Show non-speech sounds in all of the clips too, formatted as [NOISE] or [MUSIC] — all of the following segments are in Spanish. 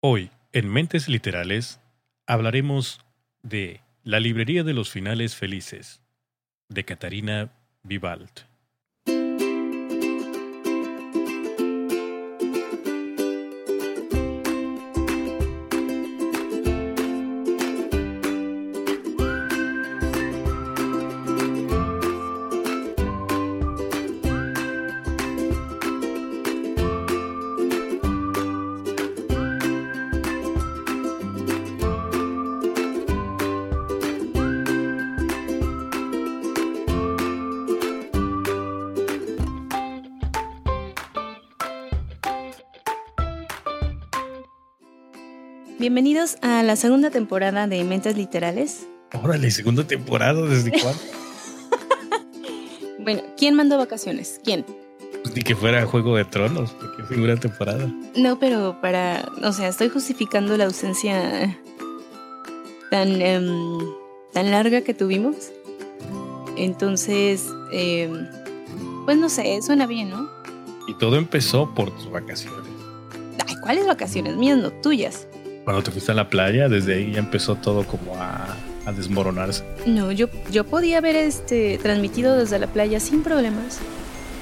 Hoy, en Mentes Literales, hablaremos de La Librería de los Finales Felices, de Catarina Vivalt. La segunda temporada de Mentes Literales. Órale, segunda temporada, ¿desde cuándo? [LAUGHS] bueno, ¿quién mandó vacaciones? ¿Quién? Pues ni que fuera Juego de Tronos, porque fue temporada. No, pero para, o sea, estoy justificando la ausencia tan, em, tan larga que tuvimos. Entonces, em, pues no sé, suena bien, ¿no? Y todo empezó por tus vacaciones. Ay, ¿cuáles vacaciones? Mías, no tuyas cuando te fuiste a la playa, desde ahí ya empezó todo como a, desmoronarse. No, yo, yo podía haber este, transmitido desde la playa sin problemas.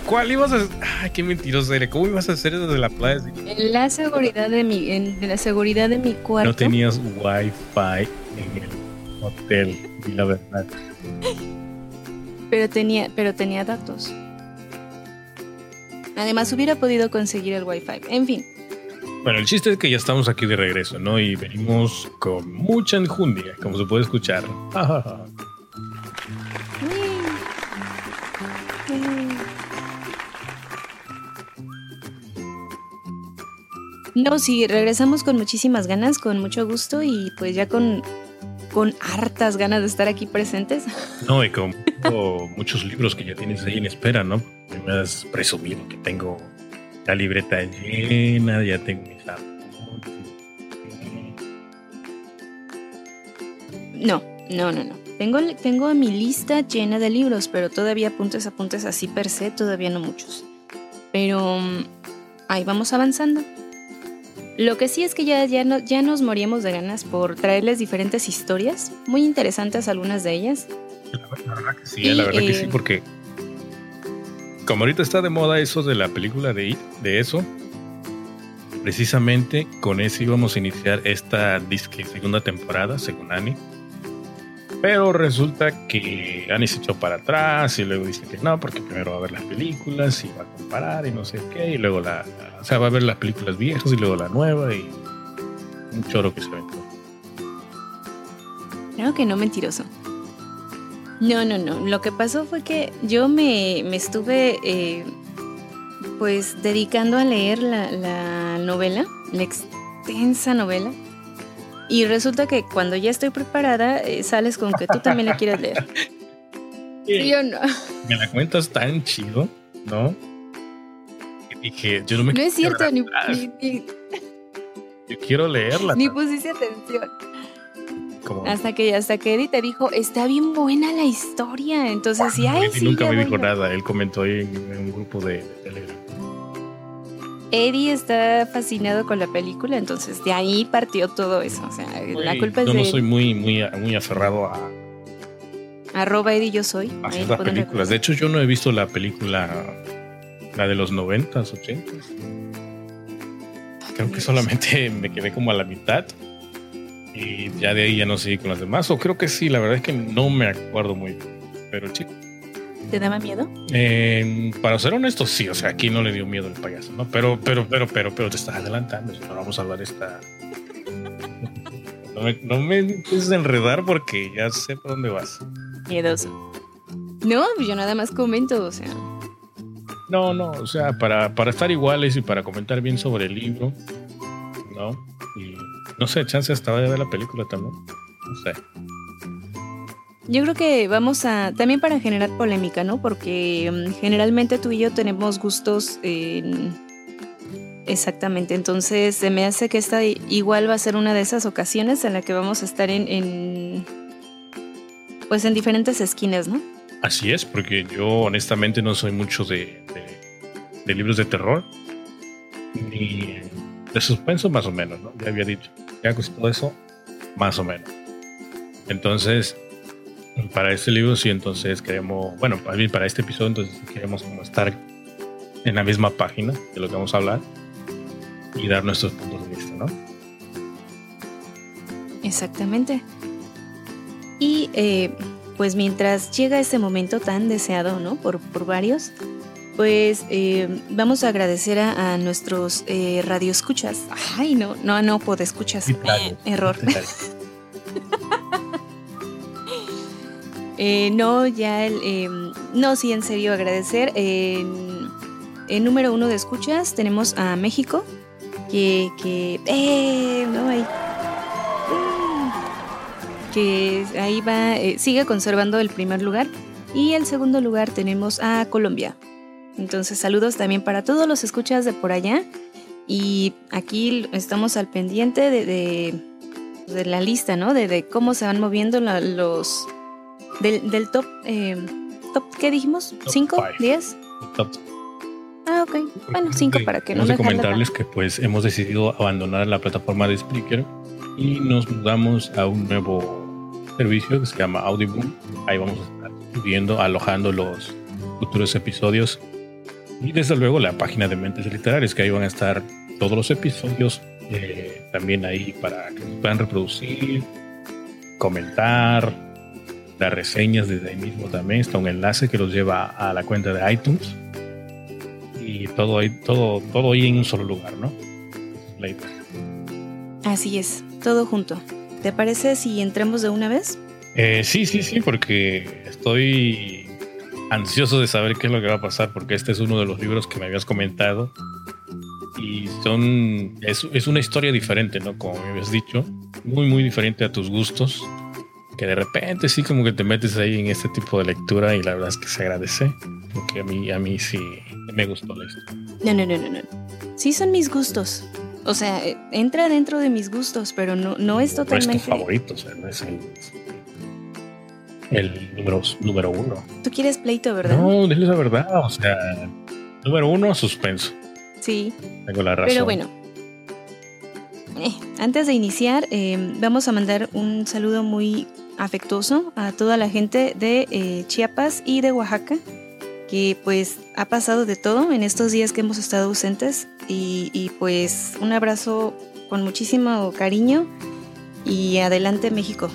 ¿Cuál ibas a hacer? Ay, qué mentiroso eres. ¿Cómo ibas a hacer desde la playa? En la seguridad de mi, en, la seguridad de mi cuarto. No tenías wifi en el hotel, y la verdad. [LAUGHS] Pero tenía, pero tenía datos. Además hubiera podido conseguir el wifi. En fin. Bueno, el chiste es que ya estamos aquí de regreso, ¿no? Y venimos con mucha enjundia, como se puede escuchar. No, sí, regresamos con muchísimas ganas, con mucho gusto y pues ya con, con hartas ganas de estar aquí presentes. No, y con muchos libros que ya tienes ahí en espera, ¿no? Me has presumido que tengo la libreta llena, ya tengo mis No, no, no, no. Tengo, tengo mi lista llena de libros, pero todavía apuntes, apuntes así per se, todavía no muchos. Pero mm, ahí vamos avanzando. Lo que sí es que ya, ya, no, ya nos moríamos de ganas por traerles diferentes historias, muy interesantes algunas de ellas. La verdad que sí, la verdad que sí, eh, porque como ahorita está de moda eso de la película de de eso, precisamente con eso íbamos a iniciar esta disque segunda temporada, según Ani. Pero resulta que Ani se echó para atrás y luego dice que no, porque primero va a ver las películas y va a comparar y no sé qué, y luego la, o sea, va a ver las películas viejas y luego la nueva y un choro que se aventó. Creo que no mentiroso. No, no, no. Lo que pasó fue que yo me, estuve eh, pues dedicando a leer la, novela, la extensa novela. Y resulta que cuando ya estoy preparada, eh, sales con que tú también la quieres leer. ¿Sí o no? Me la cuentas tan chido, ¿no? Y dije, yo no me No es cierto, ni, Yo quiero leerla. Ni pusiste atención. Hasta que hasta que Eddie te dijo, está bien buena la historia. Entonces, sí, ay, sí, nunca me dijo nada. Él comentó ahí en, un grupo de, Telegram. Eddie está fascinado con la película, entonces de ahí partió todo eso. O sea, la culpa es yo de. no soy muy, muy, muy aferrado a. Arroba Eddie yo soy. A las películas. De hecho, yo no he visto la película, la de los noventas, ochentas. Creo que solamente [LAUGHS] me quedé como a la mitad. Y ya de ahí ya no seguí con las demás. O creo que sí, la verdad es que no me acuerdo muy bien. Pero chico. ¿Te daba miedo? Eh, para ser honesto, sí. O sea, aquí no le dio miedo el payaso, ¿no? Pero, pero, pero, pero, pero te estás adelantando. No vamos a hablar esta. No me, no me empieces a enredar porque ya sé por dónde vas. Miedoso. No, yo nada más comento, o sea. No, no, o sea, para, para estar iguales y para comentar bien sobre el libro, ¿no? Y no sé, chance hasta vaya a ver la película también. No sé. Yo creo que vamos a, también para generar polémica, ¿no? Porque mm, generalmente tú y yo tenemos gustos exactamente, entonces se me hace que esta igual va a ser una de esas ocasiones en la que vamos a estar en, pues en diferentes esquinas, ¿no? Así es, porque yo honestamente no soy mucho de, de libros de terror, ni de suspenso más o menos, ¿no? Ya había dicho, ya costó eso más o menos. Entonces, para este libro sí, entonces queremos, bueno, para este episodio entonces queremos como estar en la misma página de lo que vamos a hablar y dar nuestros puntos de vista, ¿no? Exactamente. Y eh, pues mientras llega ese momento tan deseado, ¿no? Por, por varios, pues eh, vamos a agradecer a, nuestros eh, radioescuchas. Ay, no, no, no, puedo escuchas. error. [LAUGHS] Eh, no, ya el. Em, no, sí, en serio, agradecer. En, número uno de escuchas tenemos a México, que. que eh, no, hay que ahí va, sigue conservando el primer lugar. Y el segundo lugar tenemos a Colombia, entonces saludos también para todos los escuchas de por allá. Y aquí estamos al pendiente de, de, la lista, ¿no? De, cómo se van moviendo los... Del, top... Eh, top ¿Qué dijimos? ¿Cinco? ¿Diez? Ah, ok. Bueno, cinco para que no Vamos a comentarles que pues hemos decidido abandonar la plataforma de Spreaker y nos mudamos a un nuevo servicio que se llama Audible. Ahí vamos a estar subiendo, alojando los futuros episodios y desde luego la página de Mentes Literarias, que ahí van a estar todos los episodios, eh, también ahí para que puedan reproducir, comentar, las reseñas desde ahí mismo también. Está un enlace que los lleva a la cuenta de iTunes. Y todo ahí, todo, todo ahí en un solo lugar, ¿no? Así es, todo junto. ¿Te parece si entremos de una vez? Eh, sí, sí, sí, porque estoy ansioso de saber qué es lo que va a pasar, porque este es uno de los libros que me habías comentado. Y son. Es, una historia diferente, ¿no? Como me habías dicho. Muy, muy diferente a tus gustos. Que de repente sí, como que te metes ahí en este tipo de lectura y la verdad es que se agradece. Porque a mí, a mí sí me gustó la historia. No, no, no, no, no. Sí son mis gustos. O sea, entra dentro de mis gustos, pero no, no es totalmente. No es tu favorito, o sea, no es el el número, número uno. Tú quieres pleito, ¿verdad? No, dile la verdad. O sea, número uno, suspenso. Sí. Tengo la razón. Pero bueno. Eh, antes de iniciar, eh, vamos a mandar un saludo muy afectuoso a toda la gente de eh, Chiapas y de Oaxaca, que pues ha pasado de todo en estos días que hemos estado ausentes y, y pues un abrazo con muchísimo cariño y adelante México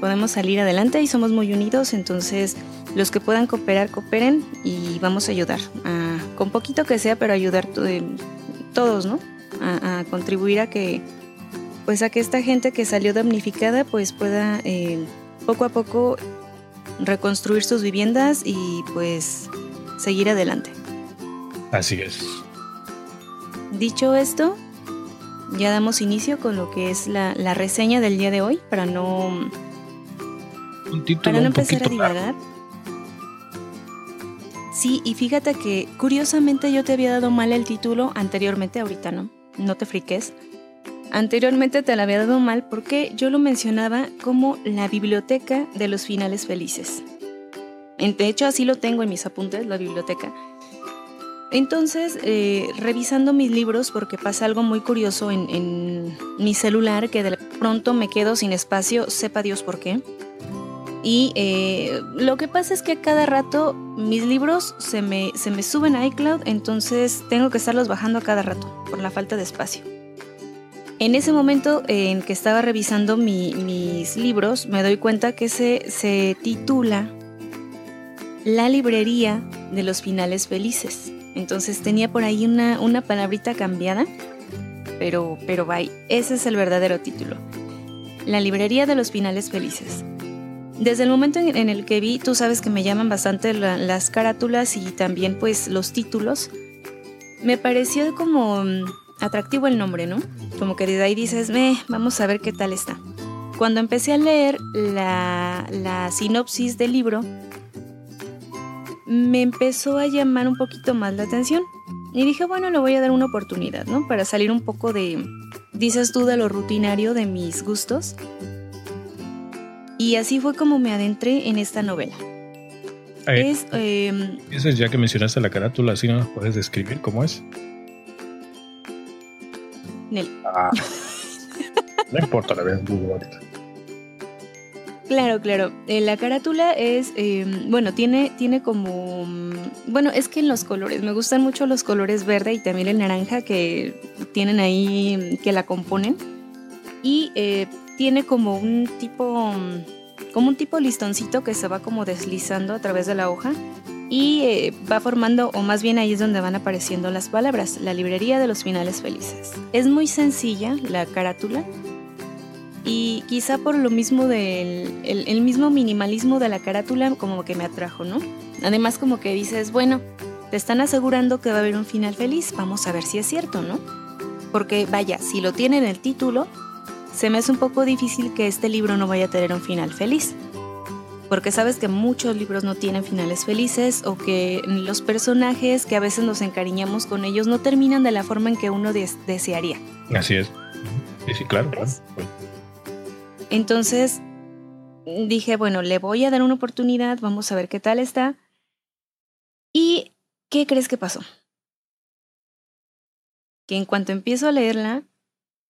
podemos salir adelante y somos muy unidos, entonces los que puedan cooperar, cooperen y vamos a ayudar, con poquito que sea, pero ayudar eh, todos, ¿no? A, contribuir a que, pues a que esta gente que salió damnificada, pues pueda eh, poco a poco reconstruir sus viviendas y pues seguir adelante. Así es. Dicho esto, ya damos inicio con lo que es la, la reseña del día de hoy para no para no empezar a divagar. Sí, y fíjate que curiosamente yo te había dado mal el título anteriormente, ahorita no, no te friques. Anteriormente te lo había dado mal porque yo lo mencionaba como la biblioteca de los finales felices. De hecho, así lo tengo en mis apuntes, la biblioteca. Entonces, eh, revisando mis libros, porque pasa algo muy curioso en, en mi celular, que de pronto me quedo sin espacio, sepa Dios por qué. Y eh, lo que pasa es que a cada rato mis libros se me, se me suben a iCloud, entonces tengo que estarlos bajando a cada rato por la falta de espacio. En ese momento en que estaba revisando mis libros, me doy cuenta que se, se titula La librería de los finales felices. Entonces tenía por ahí una, una palabrita cambiada, pero, pero bye, ese es el verdadero título. La librería de los finales felices. Desde el momento en, el que vi, tú sabes que me llaman bastante las carátulas y también pues los títulos, me pareció como mm, atractivo el nombre, ¿no? Como que desde ahí dices, eh, vamos a ver qué tal está. Cuando empecé a leer la, la sinopsis del libro, me empezó a llamar un poquito más la atención. Y dije, bueno, le voy a dar una oportunidad, ¿no? Para salir un poco de, dices tú, de lo rutinario de mis gustos y así fue como me adentré en esta novela. es, eh, ya que mencionaste la carátula, ¿sí no nos puedes describir cómo es? Nel. Ah, no importa, la vez Google ahorita. Claro, claro. Eh, la carátula es, em, bueno, tiene, tiene como, bueno, es que en los colores, me gustan mucho los colores verde y también el naranja que tienen ahí, que la componen. Y eh, tiene como un tipo, mm, como un tipo listoncito que se va como deslizando a través de la hoja y eh, va formando, o más bien ahí es donde van apareciendo las palabras, la librería de los finales felices. Es muy sencilla la carátula y quizá por lo mismo del el, mismo minimalismo de la carátula como que me atrajo, ¿no? Además como que dices, bueno, te están asegurando que va a haber un final feliz, vamos a ver si es cierto, ¿no? Porque vaya, si lo tiene en el título, se me hace un poco difícil que este libro no vaya a tener un final feliz. Porque sabes que muchos libros no tienen finales felices o que los personajes que a veces nos encariñamos con ellos no terminan de la forma en que uno desearía. Así es. Sí, sí, claro, claro. Entonces dije, bueno, le voy a dar una oportunidad, vamos a ver qué tal está. ¿Y qué crees que pasó? Que en cuanto empiezo a leerla,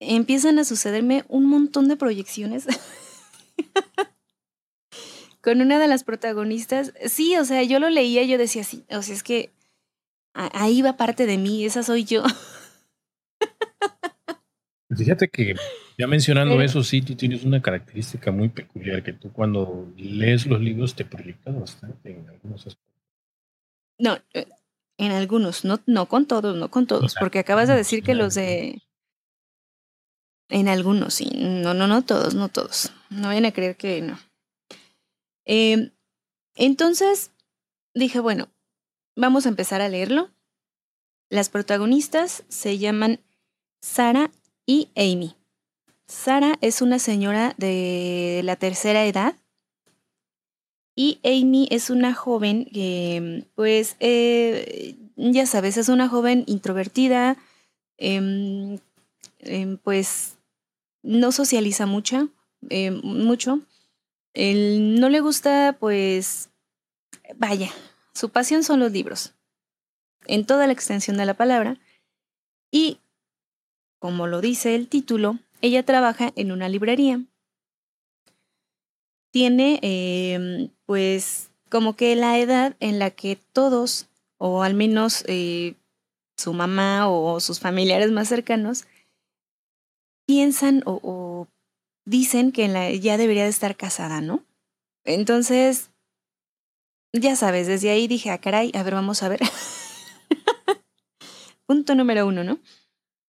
empiezan a sucederme un montón de proyecciones [LAUGHS] con una de las protagonistas. Sí, o sea, yo lo leía y yo decía, sí, o sea, es que ahí va parte de mí, esa soy yo. Fíjate que ya mencionando eso, sí, tú tienes una característica muy peculiar, que tú cuando lees los libros te proyectas bastante en algunos aspectos. No, eh, en algunos, no, no con todos, no con todos, porque acabas de decir que los de... En algunos, sí, no, no, no todos, no todos. No vayan a creer que no. Em, entonces, dije, bueno, vamos a empezar a leerlo. Las protagonistas se llaman Sara y Amy. Sara es una señora de la tercera edad y Amy es una joven que, pues, eh, ya sabes, es una joven introvertida, em, em, pues, no socializa mucho, em, mucho. no le gusta, pues, vaya, su pasión son los libros, en toda la extensión de la palabra. Y, como lo dice el título, ella trabaja en una librería. Tiene, em, pues, como que la edad en la que todos, o al menos eh, su mamá o sus familiares más cercanos, piensan o, dicen que ya debería de estar casada, ¿no? Entonces, ya sabes, desde ahí dije, ah, caray, a ver, vamos a ver. [LAUGHS] Punto número uno, ¿no?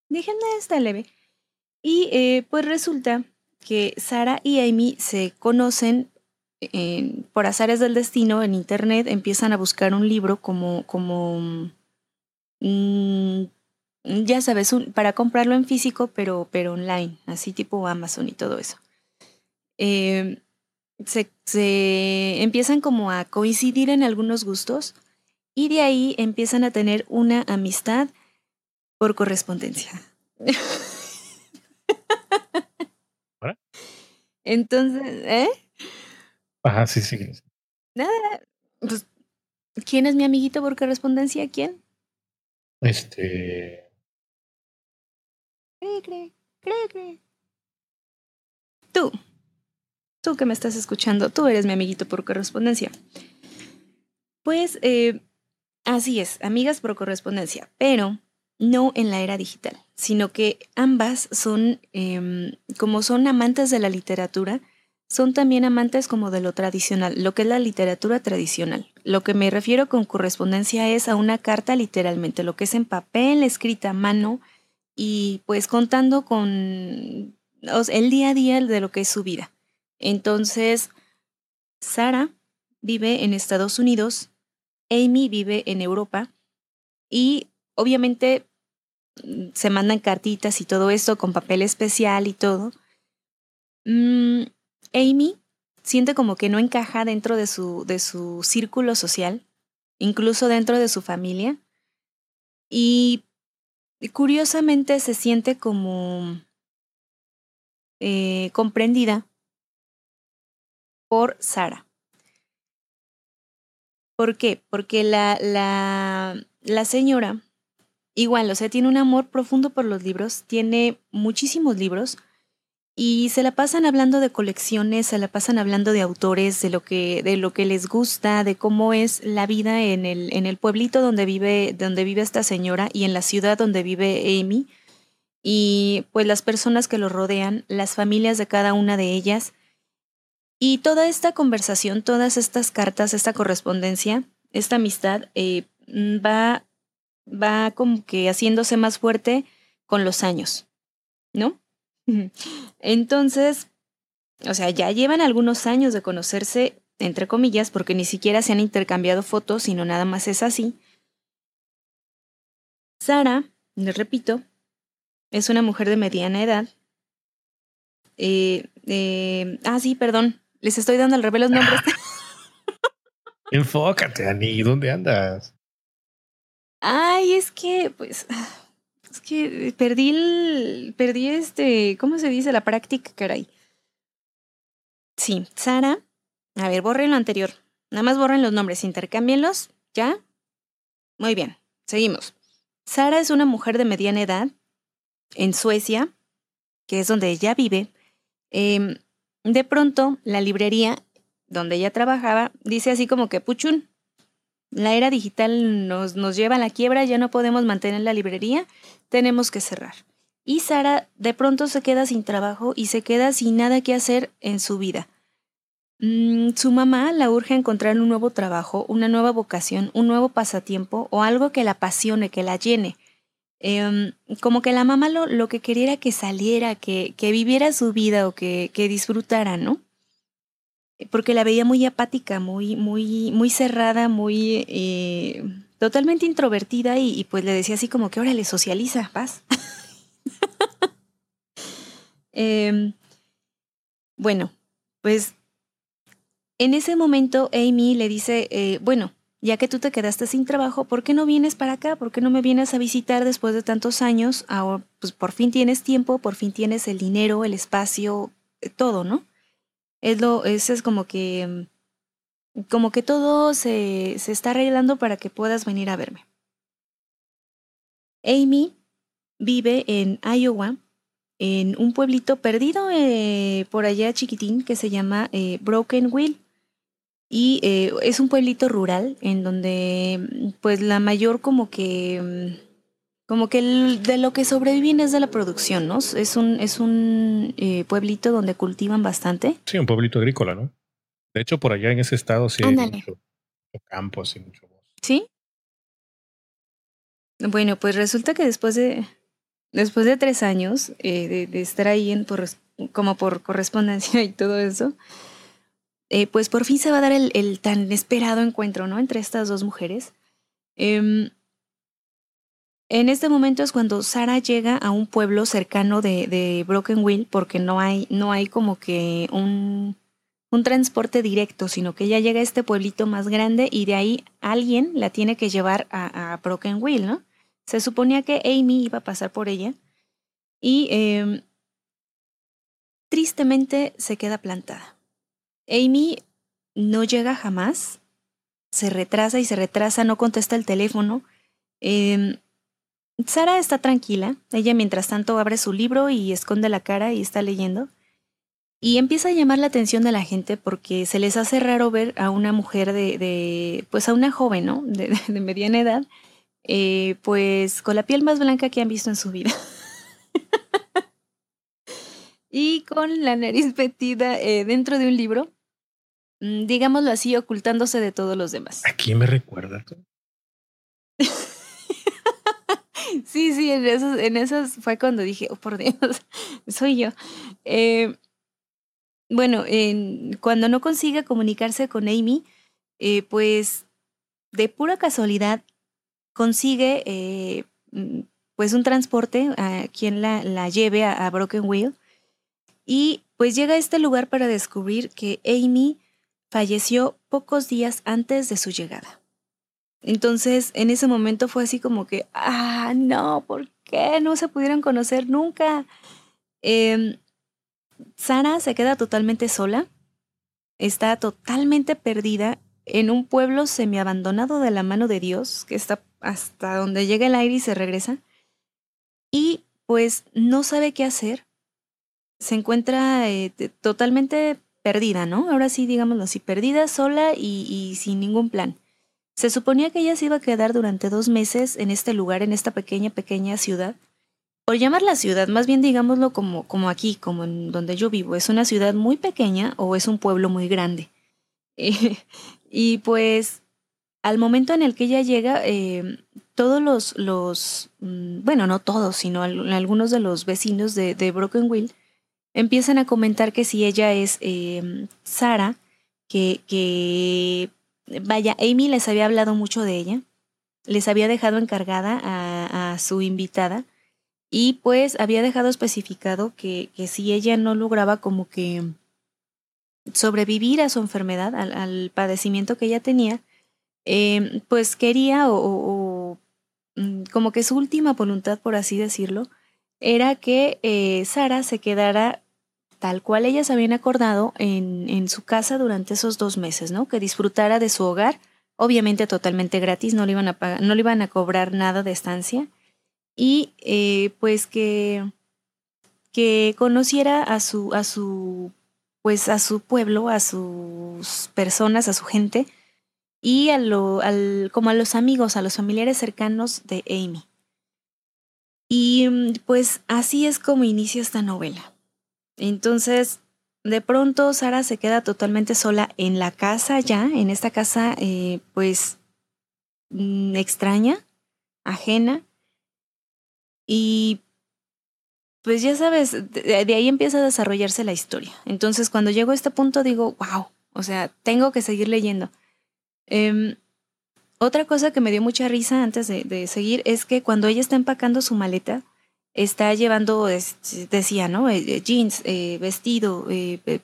Dije, no, está leve. Y eh, pues resulta que Sara y Amy se conocen por azares del destino en internet, empiezan a buscar un libro como, como mm, ya sabes, para comprarlo en físico, pero, pero online, así tipo Amazon y todo eso. Em, se, se empiezan como a coincidir en algunos gustos y de ahí empiezan a tener una amistad por correspondencia. Entonces, ¿eh? Ajá, sí, sí. Nada, pues, ¿quién es mi amiguito por correspondencia? ¿Quién? Este. Tú. Tú que me estás escuchando, tú eres mi amiguito por correspondencia. Pues, eh, así es, amigas por correspondencia, pero no en la era digital, sino que ambas son, em, como son amantes de la literatura, son también amantes como de lo tradicional, lo que es la literatura tradicional. Lo que me refiero con correspondencia es a una carta literalmente, lo que es en papel, escrita a mano y pues contando con el día a día de lo que es su vida. Entonces, Sara vive en Estados Unidos, Amy vive en Europa y obviamente se mandan cartitas y todo eso con papel especial y todo. Mm, Amy siente como que no encaja dentro de su, de su círculo social, incluso dentro de su familia. Y curiosamente se siente como eh, comprendida por Sara. ¿Por qué? Porque la, la, la señora igual, o sea, tiene un amor profundo por los libros, tiene muchísimos libros y se la pasan hablando de colecciones, se la pasan hablando de autores, de lo que, de lo que les gusta, de cómo es la vida en el, en el pueblito donde vive, donde vive esta señora y en la ciudad donde vive Amy. Y pues las personas que lo rodean, las familias de cada una de ellas. Y toda esta conversación, todas estas cartas, esta correspondencia, esta amistad, eh, va, va como que haciéndose más fuerte con los años, ¿no? Entonces, o sea, ya llevan algunos años de conocerse, entre comillas, porque ni siquiera se han intercambiado fotos, sino nada más es así. Sara, les repito, es una mujer de mediana edad. Eh, eh, ah, sí, perdón, les estoy dando al revés los nombres. [LAUGHS] Enfócate, Ani, ¿dónde andas? Ay, es que, pues, es que perdí el, perdí este, ¿cómo se dice? La práctica, caray. Sí, Sara. A ver, borren lo anterior. Nada más borren los nombres, intercámbienlos. ¿Ya? Muy bien, seguimos. Sara es una mujer de mediana edad en Suecia, que es donde ella vive. Em, de pronto, la librería donde ella trabajaba dice así como que, puchun, la era digital nos, nos lleva a la quiebra, ya no podemos mantener la librería, tenemos que cerrar. Y Sara de pronto se queda sin trabajo y se queda sin nada que hacer en su vida. Mm, su mamá la urge a encontrar un nuevo trabajo, una nueva vocación, un nuevo pasatiempo o algo que la apasione, que la llene. Em, como que la mamá lo, lo, que quería era que saliera, que, que viviera su vida o que, que disfrutara, ¿no? porque la veía muy apática, muy, muy, muy cerrada, muy eh, totalmente introvertida y, pues le decía así como que ahora le socializa, paz. [LAUGHS] Em, bueno, pues en ese momento Amy le dice, eh, bueno, ya que tú te quedaste sin trabajo, ¿por qué no vienes para acá? ¿Por qué no me vienes a visitar después de tantos años? Ahora, pues por fin tienes tiempo, por fin tienes el dinero, el espacio, eh, todo, ¿no? Es lo, es, es como que, como que todo se, se está arreglando para que puedas venir a verme. Amy vive en Iowa, en un pueblito perdido eh, por allá chiquitín que se llama eh, Broken Wheel. Y eh, es un pueblito rural en donde pues la mayor como que como que de lo que sobreviven es de la producción, ¿no? Es un, es un eh, pueblito donde cultivan bastante. Sí, un pueblito agrícola, ¿no? De hecho, por allá en ese estado sí hay mucho, campos y mucho bosque. ¿Sí? Bueno, pues resulta que después de, después de tres años eh, de, estar ahí en por, como por correspondencia [LAUGHS] y todo eso, eh, pues por fin se va a dar el, el, tan esperado encuentro, ¿no? Entre estas dos mujeres. Eh, en este momento es cuando Sara llega a un pueblo cercano de, Broken Wheel porque no hay, no hay como que un, un transporte directo, sino que ella llega a este pueblito más grande y de ahí alguien la tiene que llevar a, Broken Wheel, ¿no? Se suponía que Amy iba a pasar por ella y em, tristemente se queda plantada. Amy no llega jamás, se retrasa y se retrasa, no contesta el teléfono. Eh, Sara está tranquila. Ella mientras tanto abre su libro y esconde la cara y está leyendo. Y empieza a llamar la atención de la gente porque se les hace raro ver a una mujer de, pues a una joven, ¿no? De, mediana edad, eh, pues con la piel más blanca que han visto en su vida. [LAUGHS] y con la nariz metida eh, dentro de un libro, mm, digámoslo así, ocultándose de todos los demás. ¿A quién me recuerda tú? [LAUGHS] Sí, sí, en esas, en esas fue cuando dije, oh por Dios, [LAUGHS] soy yo. Eh, bueno, en, cuando no consigue comunicarse con Amy, eh, pues de pura casualidad consigue eh, mm, pues un transporte a quien la, la lleve a, a, Broken Wheel y pues llega a este lugar para descubrir que Amy falleció pocos días antes de su llegada. Entonces, en ese momento fue así como que, ah, no, ¿por qué no se pudieron conocer nunca? Eh, Sara se queda totalmente sola, está totalmente perdida en un pueblo semiabandonado de la mano de Dios, que está hasta donde llega el aire y se regresa. Y pues no sabe qué hacer. Se encuentra eh, totalmente perdida, ¿no? Ahora sí, digámoslo así, perdida, sola y, y sin ningún plan. Se suponía que ella se iba a quedar durante dos meses en este lugar, en esta pequeña, pequeña ciudad. Por llamarla ciudad, más bien digámoslo como, como aquí, como en donde yo vivo. Es una ciudad muy pequeña o es un pueblo muy grande. [LAUGHS] y pues al momento en el que ella llega, eh, todos los, los, mm, bueno, no todos, sino algunos de los vecinos de, Broken Wheel empiezan a comentar que si ella es eh, Sara, que, que, vaya, Amy les había hablado mucho de ella, les había dejado encargada a su invitada y pues había dejado especificado que, que si ella no lograba como que sobrevivir a su enfermedad, al, padecimiento que ella tenía, em, pues quería o, mm, como que su última voluntad, por así decirlo, era que eh, Sara se quedara tal cual ellas habían acordado en, en, su casa durante esos dos meses, ¿no? Que disfrutara de su hogar, obviamente totalmente gratis, no le iban a, no le iban a cobrar nada de estancia, y eh, pues que, que conociera a su, a su pues a su pueblo, a sus personas, a su gente y a lo, al, como a los amigos, a los familiares cercanos de Amy. Y mm, pues así es como inicia esta novela. Entonces, de pronto Sara se queda totalmente sola en la casa ya, en esta casa eh, pues mm, extraña, ajena. Y pues ya sabes, de, ahí empieza a desarrollarse la historia. Entonces, cuando llego a este punto, digo, wow, o sea, tengo que seguir leyendo. Em, otra cosa que me dio mucha risa antes de, seguir es que cuando ella está empacando su maleta, está llevando, decía, ¿no? Eh, eh, jeans, eh, vestido,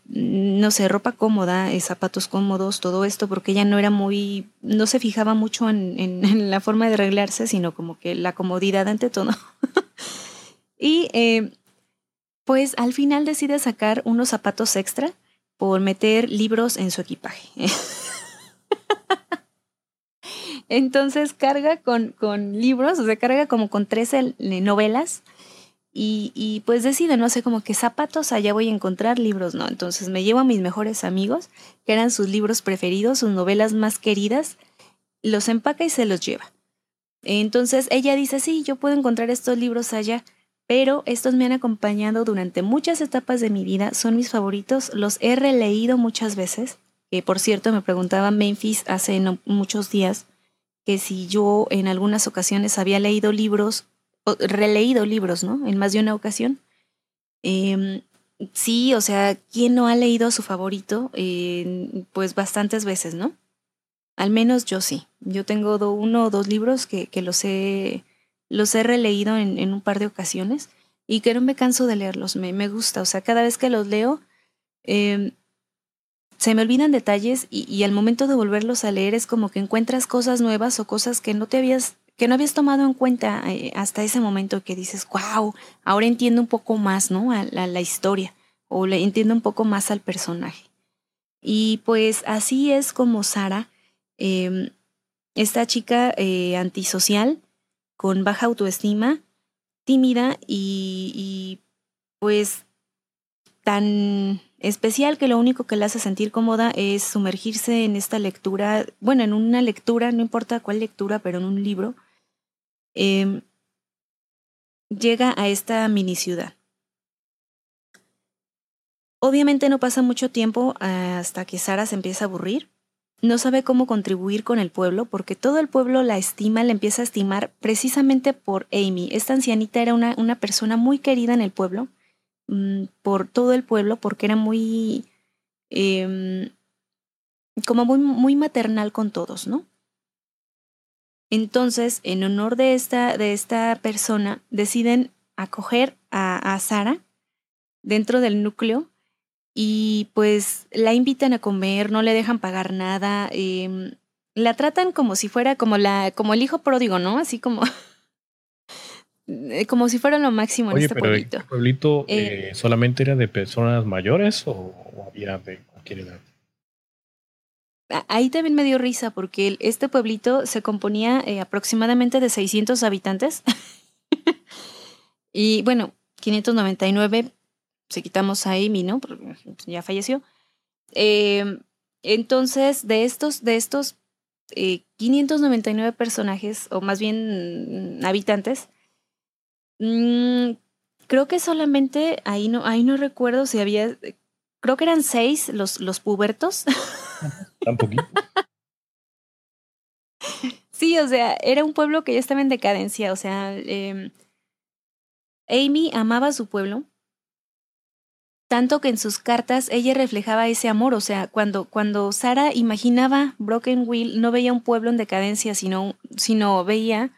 no sé, ropa cómoda, zapatos cómodos, todo esto, porque ella no era muy, no se fijaba mucho en, [LAUGHS] la forma de arreglarse, sino como que la comodidad ante todo. [LAUGHS] Y pues al final decide sacar unos zapatos extra por meter libros en su equipaje. [LAUGHS] Entonces carga con, con, libros, o sea, carga como con 13 novelas y, pues decide, no sé, como que zapatos allá voy a encontrar libros, ¿no? Entonces me llevo a mis mejores amigos, que eran sus libros preferidos, sus novelas más queridas, los empaca y se los lleva. Entonces ella dice, sí, yo puedo encontrar estos libros allá pero estos me han acompañado durante muchas etapas de mi vida, son mis favoritos, los he releído muchas veces, que por cierto me preguntaba Memphis hace muchos días que si yo en algunas ocasiones había leído libros, releído libros, ¿no? En más de una ocasión. Em, sí, o sea, ¿quién no ha leído su favorito? pues bastantes veces, ¿no? Al menos yo sí. Yo tengo uno o dos libros que, que los he los he releído en, un par de ocasiones y que no me canso de leerlos, me, me gusta, o sea, cada vez que los leo em, se me olvidan detalles y, al momento de volverlos a leer es como que encuentras cosas nuevas o cosas que no te habías que no habías tomado en cuenta eh, hasta ese momento que dices, wow, ahora entiendo un poco más, ¿no? A, la historia o le entiendo un poco más al personaje. Y pues así es como Sara, em, esta chica eh, antisocial, con baja autoestima, tímida y, pues tan especial que lo único que la hace sentir cómoda es sumergirse en esta lectura, bueno, en una lectura, no importa cuál lectura, pero en un libro, em, llega a esta mini ciudad. Obviamente no pasa mucho tiempo hasta que Sara se empieza a aburrir no sabe cómo contribuir con el pueblo porque todo el pueblo la estima, la empieza a estimar precisamente por Amy. Esta ancianita era una, una persona muy querida en el pueblo, mm, por todo el pueblo, porque era muy, em, como muy, muy maternal con todos, ¿no? Entonces, en honor de esta, de esta persona, deciden acoger a, a Sara dentro del núcleo y pues la invitan a comer, no le dejan pagar nada, em, la tratan como si fuera como la como el hijo pródigo, ¿no? Así como [LAUGHS] como si fuera lo máximo en este pero pueblito. ¿El pueblito eh, eh, solamente era de personas mayores o, había de cualquier edad? Ahí también me dio risa porque este pueblito se componía eh, aproximadamente de 600 habitantes. [LAUGHS] y bueno, 599, si quitamos a Amy, ¿no? Porque ya falleció. Em, entonces, de estos, de estos 599 eh, personajes, o más bien mm, habitantes, mm, creo que solamente, ahí no, ahí no recuerdo si había, creo que eran seis los, los pubertos. [LAUGHS] Tampoco. sí, o sea, era un pueblo que ya estaba en decadencia, o sea, em, Amy amaba a su pueblo, tanto que en sus cartas ella reflejaba ese amor, o sea, cuando, cuando Sara imaginaba Broken Wheel, no veía un pueblo en decadencia, sino, sino veía,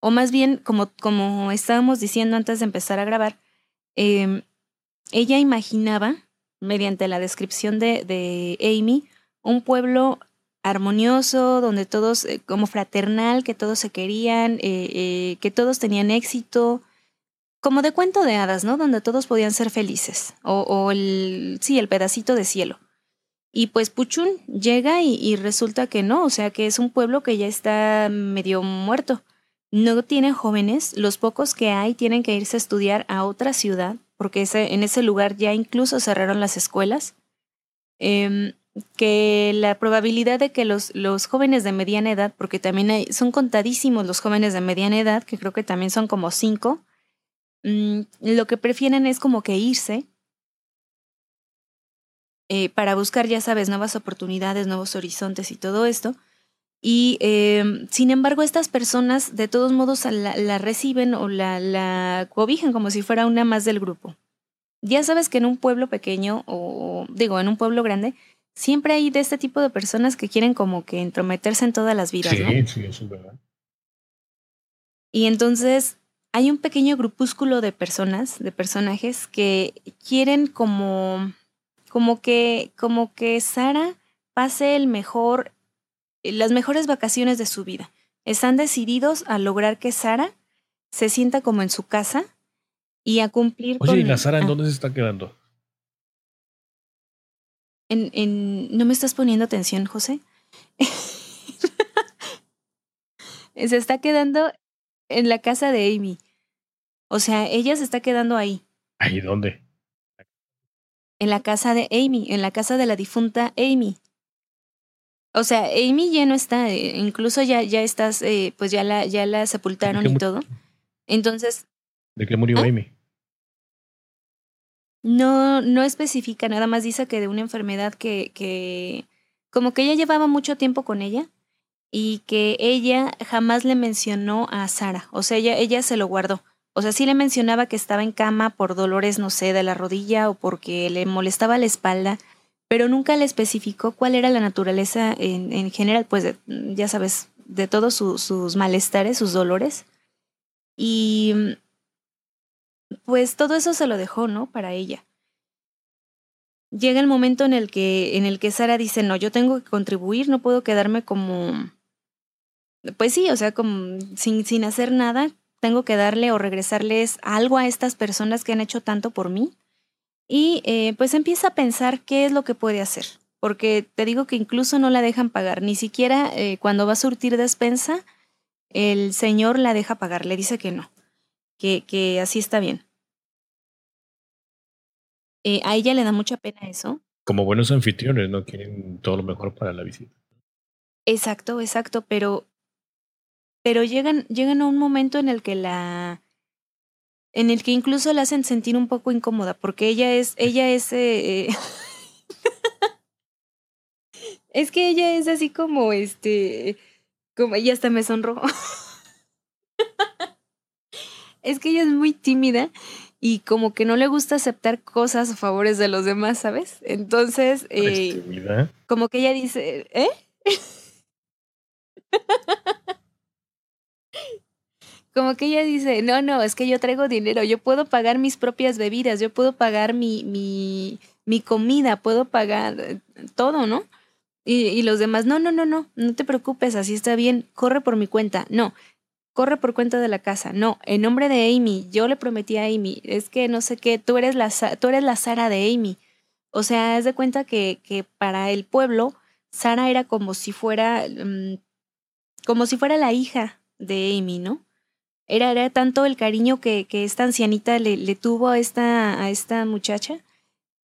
o más bien, como, como estábamos diciendo antes de empezar a grabar, em, ella imaginaba, mediante la descripción de, de Amy, un pueblo armonioso, donde todos, eh, como fraternal, que todos se querían, eh, eh, que todos tenían éxito, como de cuento de hadas, ¿no? Donde todos podían ser felices, o, o el, sí, el pedacito de cielo. Y pues Puchun llega y, resulta que no, o sea que es un pueblo que ya está medio muerto. No tiene jóvenes, los pocos que hay tienen que irse a estudiar a otra ciudad, porque ese, en ese lugar ya incluso cerraron las escuelas. Eh, que la probabilidad de que los, los jóvenes de mediana edad, porque también son contadísimos los jóvenes de mediana edad, que creo que también son como cinco, mm, lo que prefieren es como que irse eh, para buscar, ya sabes, nuevas oportunidades, nuevos horizontes y todo esto. Y eh, sin embargo, estas personas de todos modos la, la reciben o la, la cobijan como si fuera una más del grupo. Ya sabes que en un pueblo pequeño o digo, en un pueblo grande, siempre hay de este tipo de personas que quieren como que entrometerse en todas las vidas. Sí, ¿no? sí, eso es verdad. Y entonces hay un pequeño grupúsculo de personas, de personajes que quieren como, como que, como que Sara pase el mejor, las mejores vacaciones de su vida. Están decididos a lograr que Sara se sienta como en su casa y a cumplir Oye, con. ¿y la Sara en ah. dónde se está quedando? En, en, ¿No me estás poniendo atención, José? [LAUGHS] se está quedando en la casa de Amy. O sea, ella se está quedando ahí. ¿Ahí dónde? En la casa de Amy, en la casa de la difunta Amy. O sea, Amy ya no está, eh, incluso ya, ya estás, eh, pues ya la, ya la sepultaron y todo. Entonces. ¿De qué murió ¿Ah? Amy? No, no especifica, nada más dice que de una enfermedad que, que como que ella llevaba mucho tiempo con ella y que ella jamás le mencionó a Sara, o sea, ella, ella se lo guardó. O sea, sí le mencionaba que estaba en cama por dolores, no sé, de la rodilla o porque le molestaba la espalda, pero nunca le especificó cuál era la naturaleza en, en general, pues de, ya sabes, de todos su, sus malestares, sus dolores. Y pues todo eso se lo dejó, ¿no? Para ella. Llega el momento en el que, en el que Sara dice, no, yo tengo que contribuir, no puedo quedarme como, pues sí, o sea, como sin, sin hacer nada, tengo que darle o regresarles algo a estas personas que han hecho tanto por mí. Y eh, pues empieza a pensar qué es lo que puede hacer, porque te digo que incluso no la dejan pagar, ni siquiera eh, cuando va a surtir despensa, el señor la deja pagar, le dice que no, que, que así está bien. Eh, a ella le da mucha pena eso. Como buenos anfitriones, ¿no? Quieren todo lo mejor para la visita. Exacto, exacto, pero, pero llegan, llegan a un momento en el que la, en el que incluso la hacen sentir un poco incómoda, porque ella es, ella es, eh, [LAUGHS] es que ella es así como, este, como ella hasta me sonrojó. Es que ella es muy tímida y como que no le gusta aceptar cosas a favores de los demás, ¿sabes? Entonces, eh, como que ella dice, ¿eh? [LAUGHS] como que ella dice, no, no, es que yo traigo dinero, yo puedo pagar mis propias bebidas, yo puedo pagar mi, mi, mi comida, puedo pagar eh, todo, ¿no? Y, y los demás, no, no, no, no, no te preocupes, así está bien, corre por mi cuenta. No, corre por cuenta de la casa. No, en nombre de Amy, yo le prometí a Amy, es que no sé qué, tú eres la, tú eres la Sara de Amy. O sea, es de cuenta que, que para el pueblo, Sara era como si fuera, mm, como si fuera la hija de Amy, ¿no? Era, era tanto el cariño que, que esta ancianita le, le, tuvo a esta, a esta muchacha,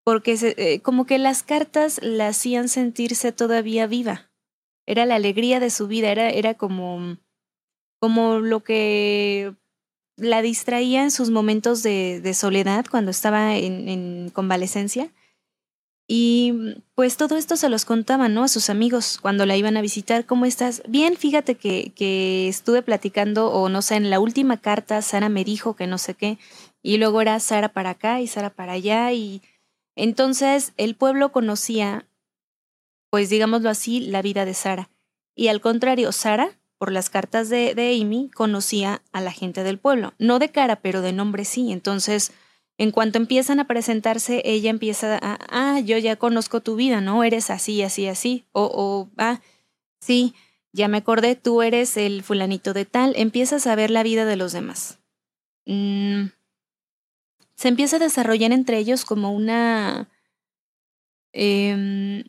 porque eh, como que las cartas la hacían sentirse todavía viva. Era la alegría de su vida, era, era como, como lo que la distraía en sus momentos de, soledad cuando estaba en, en convalecencia y mm, pues todo esto se los contaban, ¿no? A sus amigos cuando la iban a visitar. ¿Cómo estás? Bien, fíjate que, que estuve platicando, o no sé, en la última carta Sara me dijo que no sé qué, y luego era Sara para acá y Sara para allá, y entonces el pueblo conocía, pues digámoslo así, la vida de Sara. Y al contrario, Sara, por las cartas de, Amy, conocía a la gente del pueblo. No de cara, pero de nombre sí. Entonces, en cuanto empiezan a presentarse, ella empieza a, ah, yo ya conozco tu vida, ¿no? Eres así, así, así. O, ah, sí, ya me acordé, tú eres el fulanito de tal. Empiezas a ver la vida de los demás. Mm, se empieza a desarrollar entre ellos como una... Eh,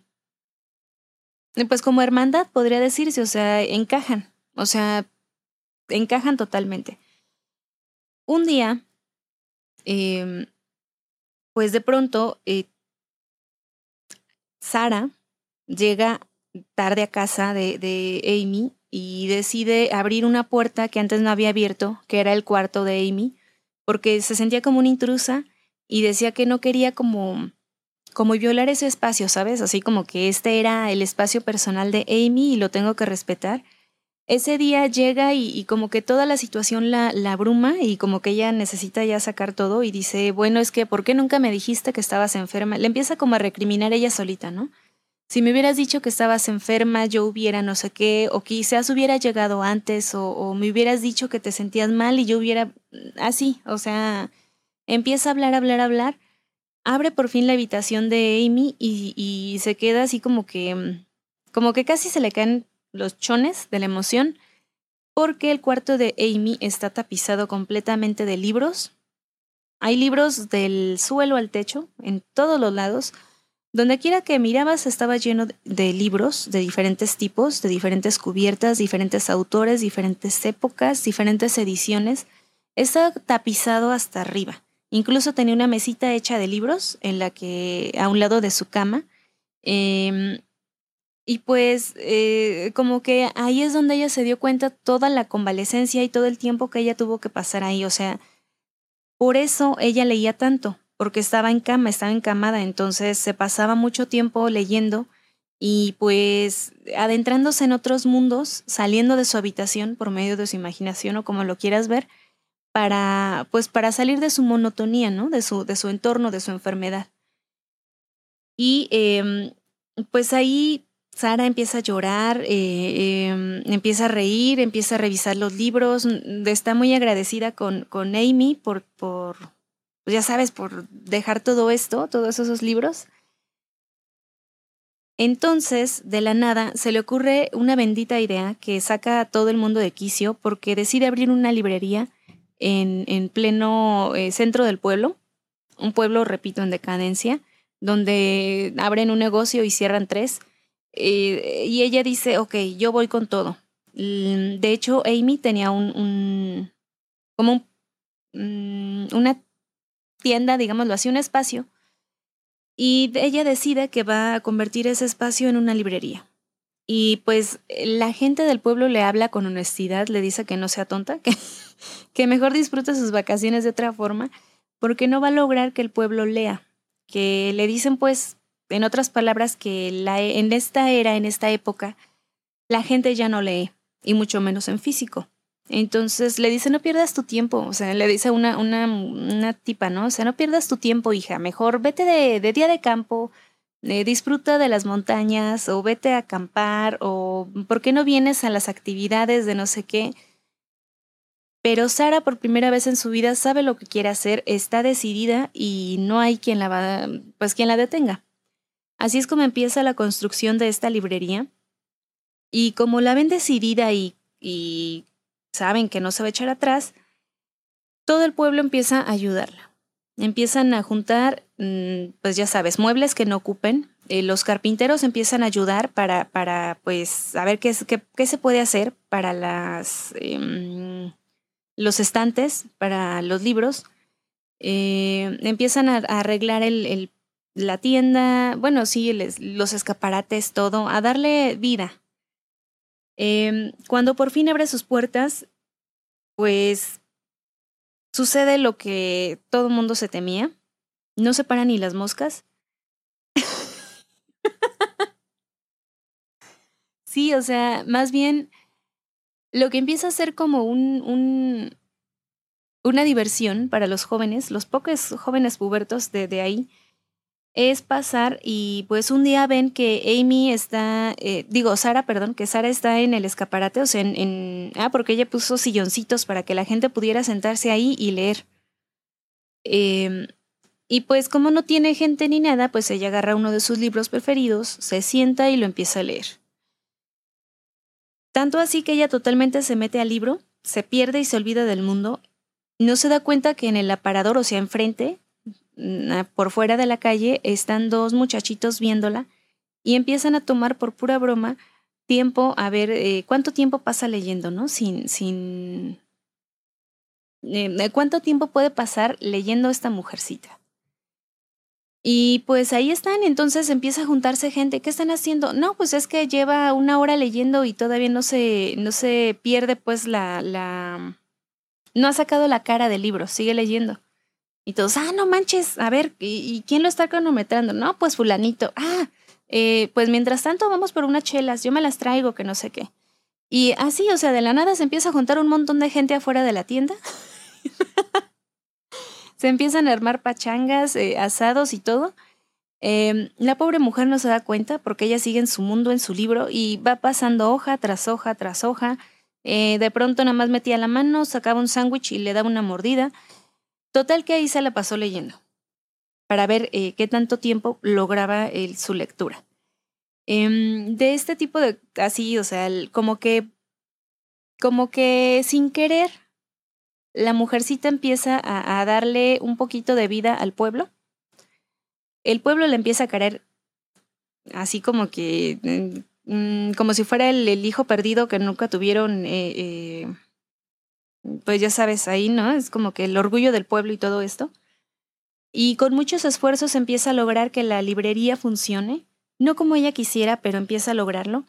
pues como hermandad, podría decirse, o sea, encajan, o sea, encajan totalmente. Un día Em, pues de pronto eh, Sara llega tarde a casa de, de, Amy y decide abrir una puerta que antes no había abierto, que era el cuarto de Amy, porque se sentía como una intrusa y decía que no quería como como violar ese espacio, ¿sabes? Así como que este era el espacio personal de Amy y lo tengo que respetar ese día llega y, como que toda la situación la, la, abruma y como que ella necesita ya sacar todo y dice, bueno, es que, ¿por qué nunca me dijiste que estabas enferma? Le empieza como a recriminar ella solita, ¿no? Si me hubieras dicho que estabas enferma, yo hubiera no sé qué, o quizás hubiera llegado antes, o, me hubieras dicho que te sentías mal y yo hubiera... Así, o sea, empieza a hablar, hablar, hablar, abre por fin la habitación de Amy y, y se queda así como que... como que casi se le caen los chones de la emoción, porque el cuarto de Amy está tapizado completamente de libros. Hay libros del suelo al techo, en todos los lados. Donde quiera que mirabas estaba lleno de libros de diferentes tipos, de diferentes cubiertas, diferentes autores, diferentes épocas, diferentes ediciones. Está tapizado hasta arriba. Incluso tenía una mesita hecha de libros en la que a un lado de su cama eh, y pues eh, como que ahí es donde ella se dio cuenta toda la convalecencia y todo el tiempo que ella tuvo que pasar ahí. O sea, por eso ella leía tanto, porque estaba en cama, estaba encamada, entonces se pasaba mucho tiempo leyendo y pues adentrándose en otros mundos, saliendo de su habitación por medio de su imaginación o como lo quieras ver, para pues para salir de su monotonía, ¿no? De su, de su entorno, de su enfermedad. Y eh, pues ahí Sara empieza a llorar, eh, em, empieza a reír, empieza a revisar los libros, está muy agradecida con, con Amy por, por, pues ya sabes, por dejar todo esto, todos esos libros. Entonces, de la nada, se le ocurre una bendita idea que saca a todo el mundo de quicio porque decide abrir una librería en, en pleno eh, centro del pueblo, un pueblo, repito, en decadencia, donde abren un negocio y cierran tres eh, y ella dice, ok, yo voy con todo. Mm, de hecho, Amy tenía un, como mm, una tienda, digámoslo así, un espacio. Y ella decide que va a convertir ese espacio en una librería. Y pues la gente del pueblo le habla con honestidad, le dice que no sea tonta, [LAUGHS] que, que mejor disfrute sus vacaciones de otra forma, porque no va a lograr que el pueblo lea. Que le dicen pues en otras palabras, que la, en esta era, en esta época, la gente ya no lee, y mucho menos en físico. Entonces le dice, no pierdas tu tiempo, o sea, le dice una, una, una tipa, ¿no? O sea, no pierdas tu tiempo, hija, mejor vete de, de día de campo, eh, disfruta de las montañas, o vete a acampar, o ¿por qué no vienes a las actividades de no sé qué? Pero Sara por primera vez en su vida sabe lo que quiere hacer, está decidida y no hay quien la va, pues quien la detenga. Así es como empieza la construcción de esta librería. Y como la ven decidida y, saben que no se va a echar atrás, todo el pueblo empieza a ayudarla. Empiezan a juntar, mm, pues ya sabes, muebles que no ocupen, eh, los carpinteros empiezan a ayudar para, para pues, saber qué, qué, qué se puede hacer para las, em, los estantes, para los libros. Eh, empiezan a, arreglar el, la tienda, bueno, sí, los escaparates, todo, a darle vida. Em, cuando por fin abre sus puertas, pues sucede lo que todo mundo se temía. No se paran ni las moscas. [LAUGHS] sí, o sea, más bien lo que empieza a ser como un, un, una diversión para los jóvenes, los pocos jóvenes pubertos de, de ahí, es pasar y pues un día ven que Amy está, eh, digo, Sara, perdón, que Sara está en el escaparate, o sea, en, ah, porque ella puso silloncitos para que la gente pudiera sentarse ahí y leer. Eh, y pues como no tiene gente ni nada, pues ella agarra uno de sus libros preferidos, se sienta y lo empieza a leer. Tanto así que ella totalmente se mete al libro, se pierde y se olvida del mundo, no se da cuenta que en el aparador, o sea, enfrente, por fuera de la calle, están dos muchachitos viéndola y empiezan a tomar por pura broma tiempo a ver eh, cuánto tiempo pasa leyendo, ¿no? Sin, sin... Eh, ¿Cuánto tiempo puede pasar leyendo esta mujercita? Y pues ahí están, entonces empieza a juntarse gente. ¿Qué están haciendo? No, pues es que lleva una hora leyendo y todavía no se, no se pierde pues la, la... No ha sacado la cara del libro, sigue leyendo. Y todos, ah, no manches, a ver, ¿y, quién lo está cronometrando? No, pues fulanito. Ah, eh, pues mientras tanto vamos por unas chelas, yo me las traigo, que no sé qué. Y así, o sea, de la nada se empieza a juntar un montón de gente afuera de la tienda. [LAUGHS] se empiezan a armar pachangas, eh, asados y todo. Em, la pobre mujer no se da cuenta porque ella sigue en su mundo, en su libro, y va pasando hoja tras hoja tras hoja. Eh, de pronto nada más metía la mano, sacaba un sándwich y le daba una mordida. Total que ahí se la pasó leyendo para ver eh, qué tanto tiempo lograba su lectura. Em, de este tipo de, así, o sea, como que, como que sin querer la mujercita empieza a, darle un poquito de vida al pueblo. El pueblo le empieza a caer así como que, mm, como si fuera el, hijo perdido que nunca tuvieron, eh, eh, pues ya sabes, ahí, ¿no? Es como que el orgullo del pueblo y todo esto. Y con muchos esfuerzos empieza a lograr que la librería funcione, no como ella quisiera, pero empieza a lograrlo.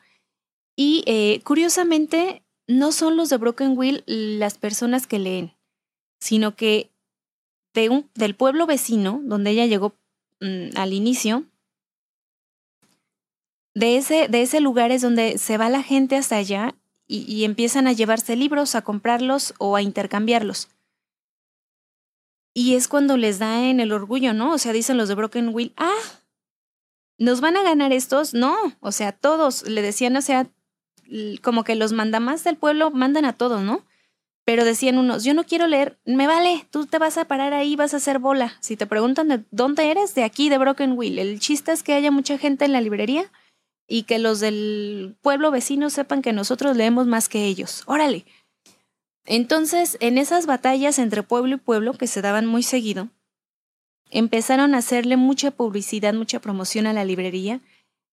Y eh, curiosamente, no son los de Broken Wheel las personas que leen sino que de un, del pueblo vecino, donde ella llegó mm, al inicio, de ese, de ese lugar es donde se va la gente hasta allá y, empiezan a llevarse libros, a comprarlos o a intercambiarlos. Y es cuando les da en el orgullo, ¿no? O sea, dicen los de Broken Wheel, ah, ¿nos van a ganar estos? No, o sea, todos, le decían, o sea, como que los mandamás del pueblo mandan a todos, ¿no? Pero decían unos, yo no quiero leer, me vale, tú te vas a parar ahí, vas a hacer bola. Si te preguntan de dónde eres, de aquí, de Broken Wheel. El chiste es que haya mucha gente en la librería y que los del pueblo vecino sepan que nosotros leemos más que ellos. Órale. Entonces, en esas batallas entre pueblo y pueblo que se daban muy seguido, empezaron a hacerle mucha publicidad, mucha promoción a la librería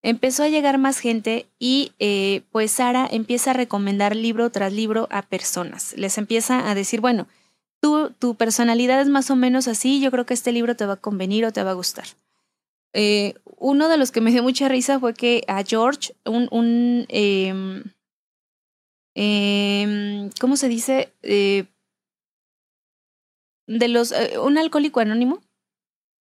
empezó a llegar más gente y eh, pues Sara empieza a recomendar libro tras libro a personas. Les empieza a decir, bueno, tú, tu personalidad es más o menos así, yo creo que este libro te va a convenir o te va a gustar. Eh, uno de los que me dio mucha risa fue que a George, un, un em, em, ¿cómo se dice? Eh, de los, un alcohólico anónimo,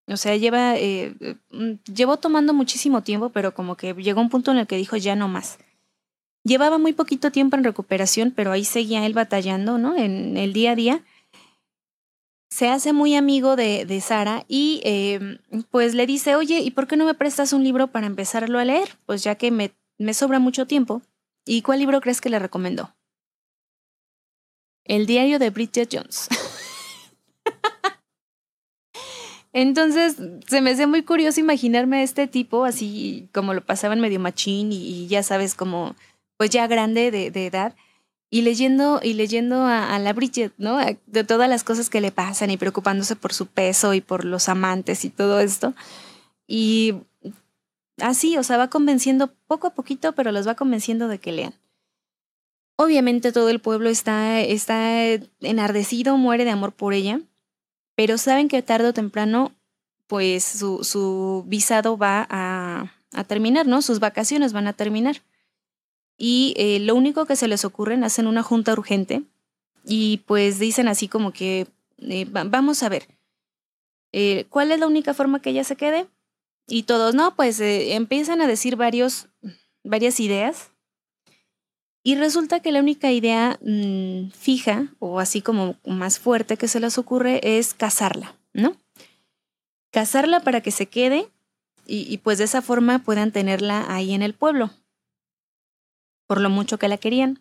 o sea, lleva, eh, mm, llevó tomando muchísimo tiempo, pero como que llegó un punto en el que dijo ya no más. Llevaba muy poquito tiempo en recuperación, pero ahí seguía él batallando, ¿no? En el día a día. Se hace muy amigo de, de Sara y eh, pues le dice, oye, ¿y por qué no me prestas un libro para empezarlo a leer? Pues ya que me, me sobra mucho tiempo. ¿Y cuál libro crees que le recomendó? El diario de Bridget Jones. [LAUGHS] Entonces, se me hace muy curioso imaginarme a este tipo, así como lo pasaba en medio machín y, ya sabes, como pues ya grande de, edad, y leyendo, y leyendo a, la Bridget, ¿no? De todas las cosas que le pasan y preocupándose por su peso y por los amantes y todo esto. Y así, o sea, va convenciendo poco a poquito, pero los va convenciendo de que lean. Obviamente todo el pueblo está, está enardecido, muere de amor por ella, pero saben que tarde o temprano, pues su, su visado va a, a, terminar, ¿no? Sus vacaciones van a terminar. Y eh, lo único que se les ocurre, hacen una junta urgente y pues dicen así como que, eh, vamos a ver, eh, ¿cuál es la única forma que ella se quede? Y todos, no, pues empiezan a decir varios, varias ideas y resulta que la única idea mm, fija o así como más fuerte que se les ocurre es casarla, ¿no? Casarla para que se quede y, pues de esa forma puedan tenerla ahí en el pueblo, por lo mucho que la querían.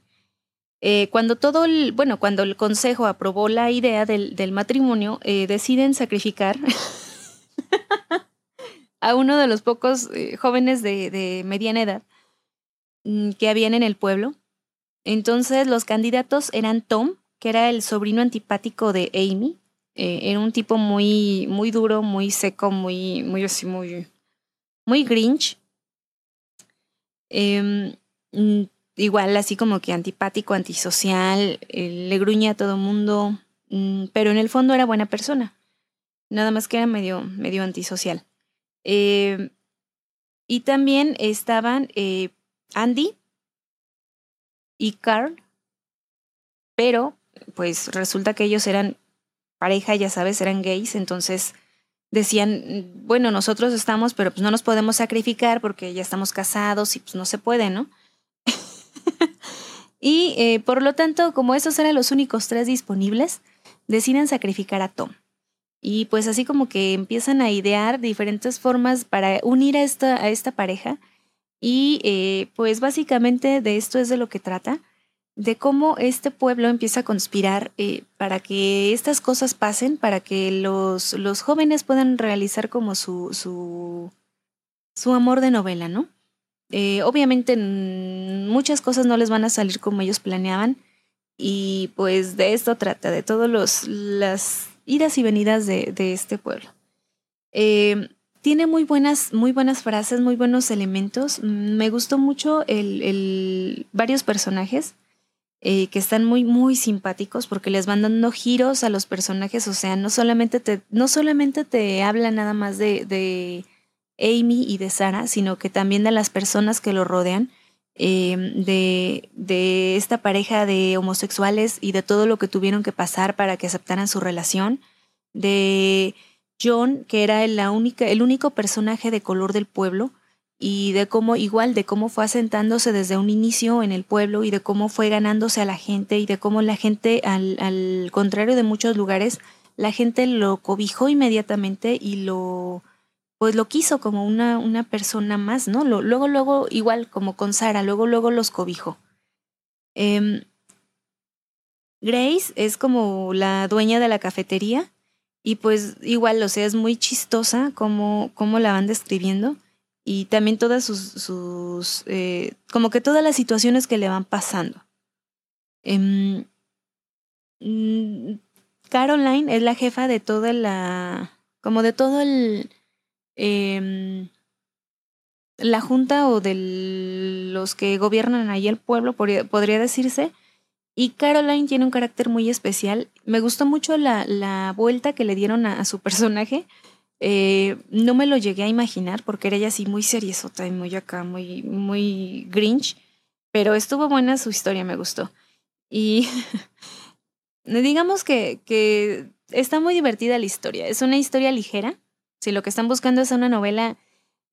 Eh, cuando todo el, bueno, cuando el consejo aprobó la idea del, matrimonio, eh, deciden sacrificar [LAUGHS] a uno de los pocos eh, jóvenes de, de mediana edad mm, que habían en el pueblo entonces los candidatos eran Tom, que era el sobrino antipático de Amy. Eh, era un tipo muy, muy duro, muy seco, muy, muy así, muy, muy grinch. Mm, igual así como que antipático, antisocial, eh, le gruñía a todo mundo, mm, pero en el fondo era buena persona. Nada más que era medio, medio antisocial. Em, y también estaban eh, Andy, y Carl, pero pues resulta que ellos eran pareja, ya sabes, eran gays, entonces decían, bueno, nosotros estamos, pero pues no nos podemos sacrificar porque ya estamos casados y pues no se puede, ¿no? [LAUGHS] y eh, por lo tanto, como esos eran los únicos tres disponibles, deciden sacrificar a Tom. Y pues así como que empiezan a idear diferentes formas para unir a esta, a esta pareja y eh, pues básicamente de esto es de lo que trata, de cómo este pueblo empieza a conspirar eh, para que estas cosas pasen, para que los, los jóvenes puedan realizar como su, su, su amor de novela, ¿no? Eh, obviamente muchas cosas no les van a salir como ellos planeaban y pues de esto trata, de todas las idas y venidas de, de este pueblo. Eh, tiene muy buenas, muy buenas frases, muy buenos elementos. Mm, me gustó mucho el, varios personajes eh, que están muy, muy simpáticos porque les van dando giros a los personajes. O sea, no solamente te, no solamente te habla nada más de, de Amy y de Sara, sino que también de las personas que lo rodean. Em, de, de esta pareja de homosexuales y de todo lo que tuvieron que pasar para que aceptaran su relación, de John, que era la única, el único personaje de color del pueblo, y de cómo, igual, de cómo fue asentándose desde un inicio en el pueblo y de cómo fue ganándose a la gente y de cómo la gente, al, al contrario de muchos lugares, la gente lo cobijó inmediatamente y lo, pues lo quiso como una, una persona más, ¿no? Lo, luego, luego, igual como con Sara, luego, luego los cobijó. Em, Grace es como la dueña de la cafetería y pues igual, o sea, es muy chistosa como, como la van describiendo y también todas sus, sus eh, como que todas las situaciones que le van pasando. Eh, Caroline es la jefa de toda la, como de todo el, eh, la junta o de los que gobiernan ahí el pueblo, podría decirse, y Caroline tiene un carácter muy especial. Me gustó mucho la, la vuelta que le dieron a, su personaje. Eh, no me lo llegué a imaginar porque era ella así muy seriesota y muy acá, muy, muy grinch. Pero estuvo buena su historia, me gustó. Y [LAUGHS] digamos que, que está muy divertida la historia. Es una historia ligera. Si lo que están buscando es una novela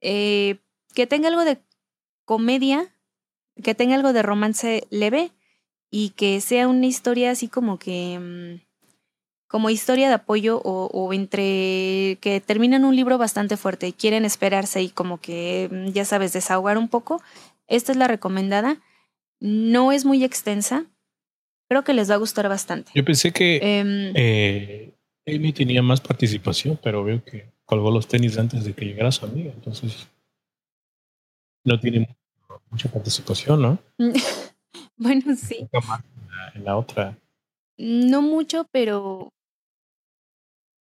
eh, que tenga algo de comedia, que tenga algo de romance leve, y que sea una historia así como que mm, como historia de apoyo o, entre que terminan un libro bastante fuerte y quieren esperarse y como que, mm, ya sabes, desahogar un poco, esta es la recomendada. No es muy extensa. Creo que les va a gustar bastante. Yo pensé que em, eh, Amy tenía más participación, pero veo que colgó los tenis antes de que llegara su amiga. Entonces, no tiene mucha participación, ¿no? [LAUGHS] Bueno, sí. En la, otra. No mucho, pero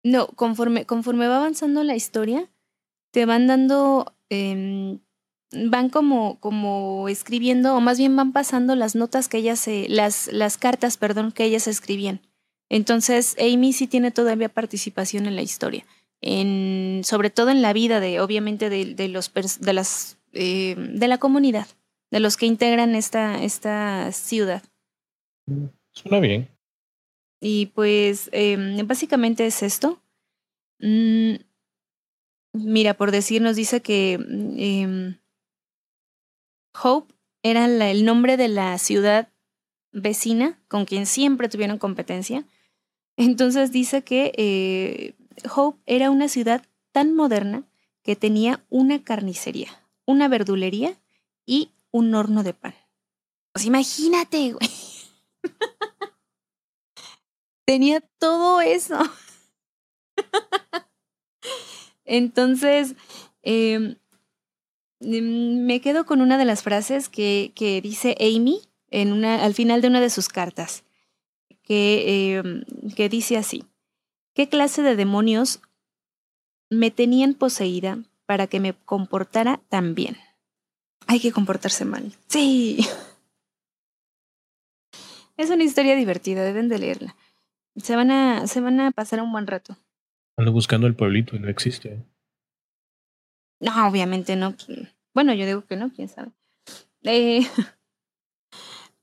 no, conforme, conforme va avanzando la historia, te van dando em, van como, como escribiendo, o más bien van pasando las notas que ellas, se, las, las cartas, perdón, que ellas escribían. Entonces, Amy sí tiene todavía participación en la historia, en, sobre todo en la vida de, obviamente, de, de los, de, las, eh, de la comunidad, de los que integran esta, esta ciudad. Suena bien. Y pues, eh, básicamente es esto. Mm, mira, por decir, nos dice que eh, Hope era la, el nombre de la ciudad vecina con quien siempre tuvieron competencia. Entonces dice que eh, Hope era una ciudad tan moderna que tenía una carnicería, una verdulería y un horno de pan. Pues imagínate, güey. [LAUGHS] tenía todo eso. [LAUGHS] Entonces, eh, me quedo con una de las frases que, dice Amy en una, al final de una de sus cartas, que, eh, que dice así, ¿qué clase de demonios me tenían poseída para que me comportara tan bien? Hay que comportarse mal. Sí. [LAUGHS] Es una historia divertida, deben de leerla. Se van a, se van a pasar un buen rato. Ando buscando el pueblito y no existe. No, obviamente no. Bueno, yo digo que no, quién sabe. Eh, [LAUGHS]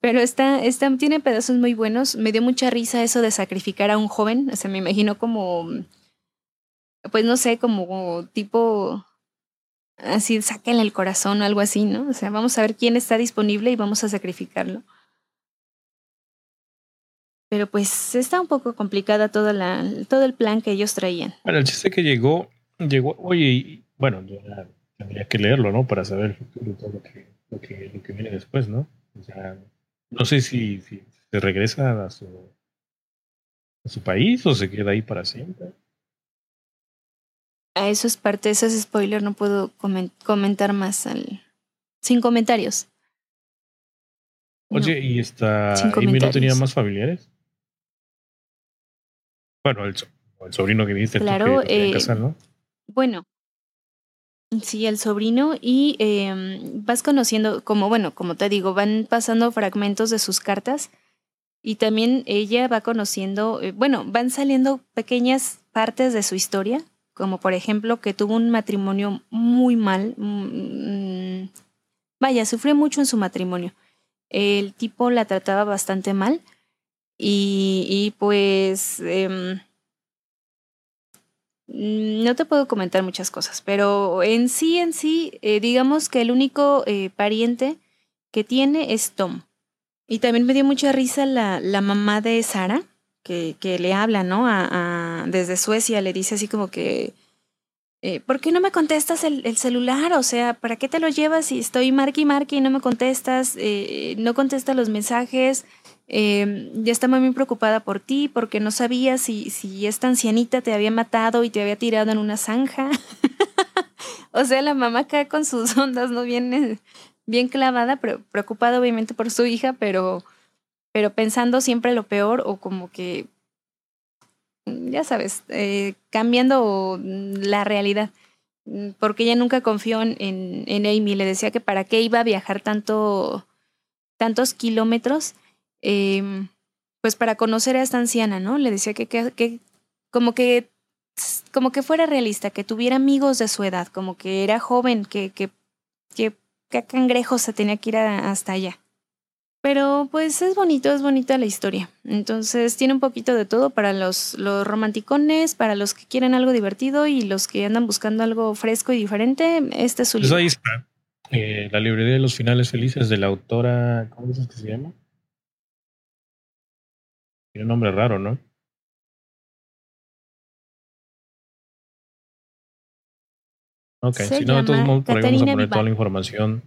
pero está, está, tiene pedazos muy buenos. Me dio mucha risa eso de sacrificar a un joven. O sea, me imagino como, pues no sé, como tipo, así, sáquenle el corazón o algo así, ¿no? O sea, vamos a ver quién está disponible y vamos a sacrificarlo. Pero pues está un poco complicada toda la, todo el plan que ellos traían. Bueno, el chiste que llegó, llegó, oye, bueno, tendría que leerlo, ¿no? Para saber el futuro y todo lo que, lo que, lo que viene después, ¿no? O sea, no sé si, si se regresa a su, a su país o se queda ahí para siempre. A eso es parte, eso es spoiler, no puedo comentar más al, sin comentarios. Oye, ¿y esta Amy no tenía más familiares? Bueno, el, el sobrino que viste claro, tú que eh, casar, ¿no? Bueno, sí, el sobrino y eh, vas conociendo, como bueno, como te digo, van pasando fragmentos de sus cartas y también ella va conociendo, eh, bueno, van saliendo pequeñas partes de su historia, como por ejemplo que tuvo un matrimonio muy mal, mmm, vaya, sufrió mucho en su matrimonio. El tipo la trataba bastante mal y, y pues eh, no te puedo comentar muchas cosas, pero en sí, en sí, eh, digamos que el único eh, pariente que tiene es Tom. Y también me dio mucha risa la, la mamá de Sara, que, que le habla, ¿no? A, a, desde Suecia, le dice así como que, eh, ¿por qué no me contestas el, el, celular? O sea, ¿para qué te lo llevas si estoy marque y y no me contestas? No contestas los mensajes. Eh, ya estaba muy preocupada por ti porque no sabía si, si esta ancianita te había matado y te había tirado en una zanja. [LAUGHS] o sea, la mamá acá con sus [LAUGHS] ondas, ¿no? Bien, bien clavada, pero preocupada obviamente por su hija, pero, pero pensando siempre lo peor o como que, ya sabes, eh, cambiando la realidad. Porque ella nunca confió en, en Amy, le decía que para qué iba a viajar tanto, tantos kilómetros eh, pues para conocer a esta anciana, ¿no? Le decía que, que, que, como que como que fuera realista, que tuviera amigos de su edad, como que era joven, que, que, que, que cangrejo se tenía que ir a, hasta allá. Pero pues es bonito, es bonita la historia. Entonces tiene un poquito de todo para los, los romanticones, para los que quieren algo divertido y los que andan buscando algo fresco y diferente. Este es su pues libro. Ahí está. Eh, la librería de los finales felices de la autora, ¿cómo dices que se llama? Tiene un nombre raro, ¿no? Ok, Se si no, de todos modos, por ahí vamos a poner toda la información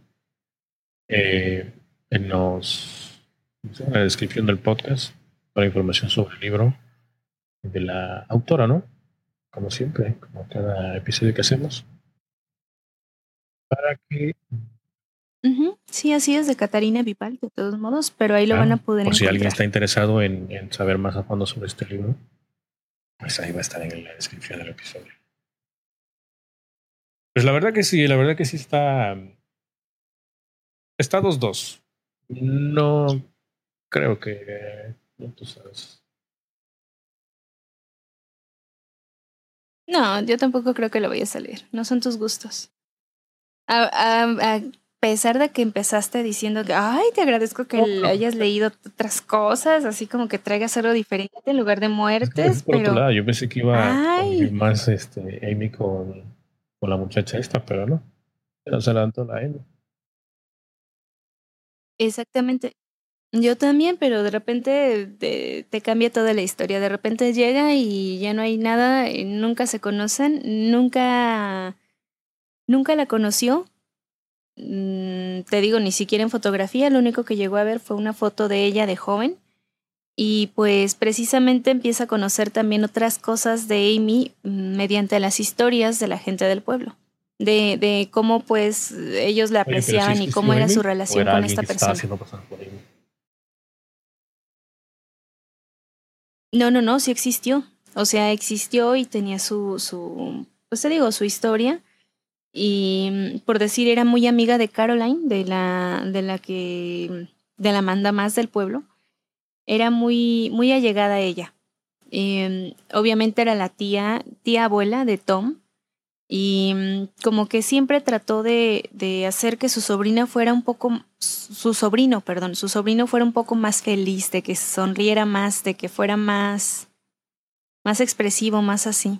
eh, en, los, en la descripción del podcast, toda la información sobre el libro de la autora, ¿no? Como siempre, como cada episodio que hacemos. Para que, Sí, así es, de Catarina Vival, de todos modos, pero ahí lo van a poder por si alguien está interesado en, en saber más a fondo sobre este libro, pues ahí va a estar en la descripción del episodio. Pues la verdad que sí, la verdad que sí está, Estados 2. No creo que. No, tú sabes. No, yo tampoco creo que lo vaya a salir. No son tus gustos. A, pesar de que empezaste diciendo que, ay, te agradezco que hayas leído otras cosas, así como que traigas algo diferente en lugar de muertes. por otro lado, yo pensé que iba a ir más este, Amy con, con la muchacha esta, pero no. Pero se levantó la Amy. Exactamente. Yo también, pero de repente te, cambia toda la historia. De repente llega y ya no hay nada, nunca se conocen, nunca, nunca la conoció. Mm, te digo, ni siquiera en fotografía, lo único que llegó a ver fue una foto de ella de joven. Y pues precisamente empieza a conocer también otras cosas de Amy mm, mediante las historias de la gente del pueblo. De, de cómo pues ellos la apreciaban y cómo era su relación con esta persona. No, no, no, sí existió. O sea, existió y tenía su, su, pues te digo, su historia. Y mm, por decir, era muy amiga de Caroline, de la, de la que, de la manda más del pueblo. Era muy, muy allegada a ella. Em, obviamente era la tía, tía abuela de Tom. Y mm, como que siempre trató de, de hacer que su sobrina fuera un poco su sobrino, perdón, su sobrino fuera un poco más feliz, de que sonriera más, de que fuera más, más expresivo, más así.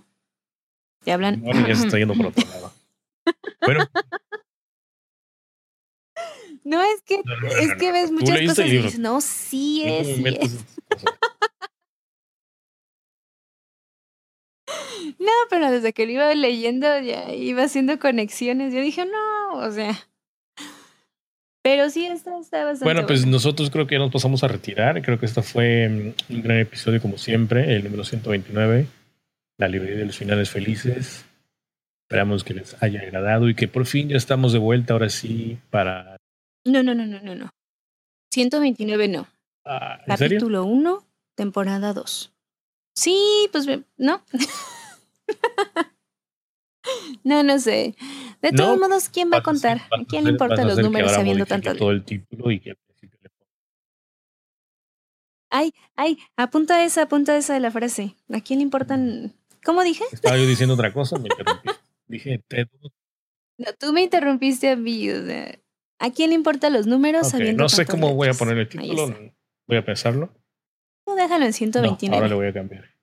¿Te hablan? Ya se está yendo. Bueno. No, es que, es que ves muchas cosas y dices, no, sí es. Sí es. [LAUGHS] No, pero desde que lo iba leyendo ya iba haciendo conexiones. Yo dije, no, o sea. Pero sí, está, está bastante. Bueno, pues nosotros creo que ya nos pasamos a retirar. Creo que este fue mm, un gran episodio, como siempre, el número 129, la librería de los finales felices. Esperamos que les haya agradado y que por fin ya estamos de vuelta ahora sí para. No, no, no, no, no, no. 129 no. Ah, Capítulo 1, temporada 2. Sí, pues no. [LAUGHS] no, no sé. De todos modos, ¿quién va a contar? ¿A quién le importan los números sabiendo tanto? Todo el título y que Ay, ay, apunta esa, apunta esa de la frase. ¿A quién le importan? ¿Cómo dije? Estaba yo diciendo otra cosa, me interrumpí. Dije, No, tú me interrumpiste a mí. ¿A quién le importan los números No sé cómo voy a poner el título. Voy a pensarlo. No, déjalo en 129. ahora le voy a cambiar.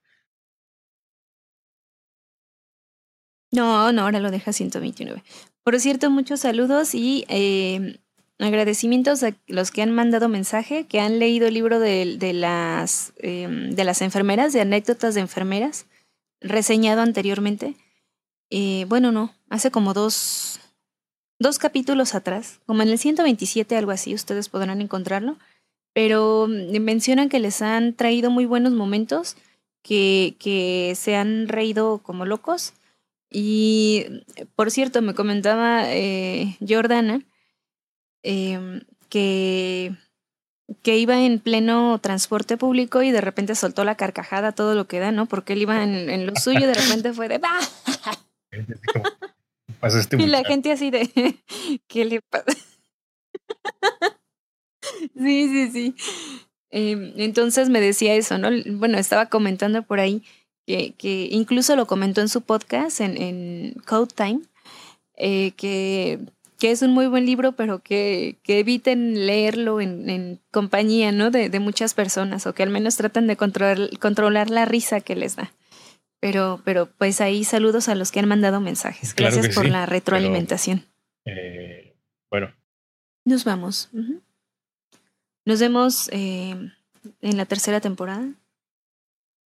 No, no, ahora lo deja 129. Por cierto, muchos saludos y eh, agradecimientos a los que han mandado mensaje, que han leído el libro de, de las, em, de las enfermeras, de anécdotas de enfermeras, reseñado anteriormente. Eh, bueno, no, hace como dos, dos capítulos atrás, como en el 127, algo así, ustedes podrán encontrarlo, pero mm, mencionan que les han traído muy buenos momentos, que, que se han reído como locos y, por cierto, me comentaba eh, Jordana em, que, que iba en pleno transporte público y de repente soltó la carcajada todo lo que da, ¿no? Porque él iba en, en lo suyo y de [LAUGHS] repente fue de ¡Bah! Este [LAUGHS] y la gente así de [LAUGHS] ¿qué le pasa? [LAUGHS] sí, sí, sí. Em, entonces me decía eso, ¿no? Bueno, estaba comentando por ahí que, que incluso lo comentó en su podcast, en, en Code Time, eh, que, que, es un muy buen libro, pero que, que eviten leerlo en, en compañía ¿no? De, de, muchas personas, o que al menos traten de controlar, controlar la risa que les da. Pero, pero pues ahí saludos a los que han mandado mensajes. Gracias por la retroalimentación. eh, bueno. Nos vamos. Nos vemos eh, en la tercera temporada.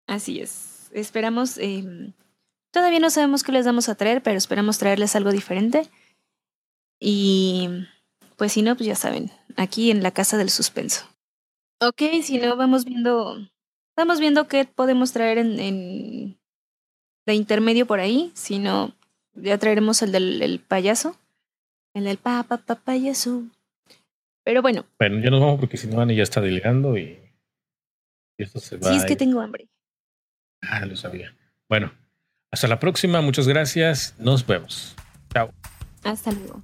Así es esperamos, em, todavía no sabemos qué les vamos a traer, pero esperamos traerles algo diferente. Y pues si no, pues ya saben, aquí en la casa del suspenso. Ok, si no, vamos viendo, vamos viendo qué podemos traer en, en de intermedio por ahí. Si no, ya traeremos el del payaso. El del pa, pa, payaso. Pero bueno. Bueno, ya nos vamos porque si no, Ani ya está delegando y, esto se va. Sí, es que tengo hambre. Ah, lo sabía. Bueno, hasta la próxima. Muchas gracias. Nos vemos. Chao. Hasta luego.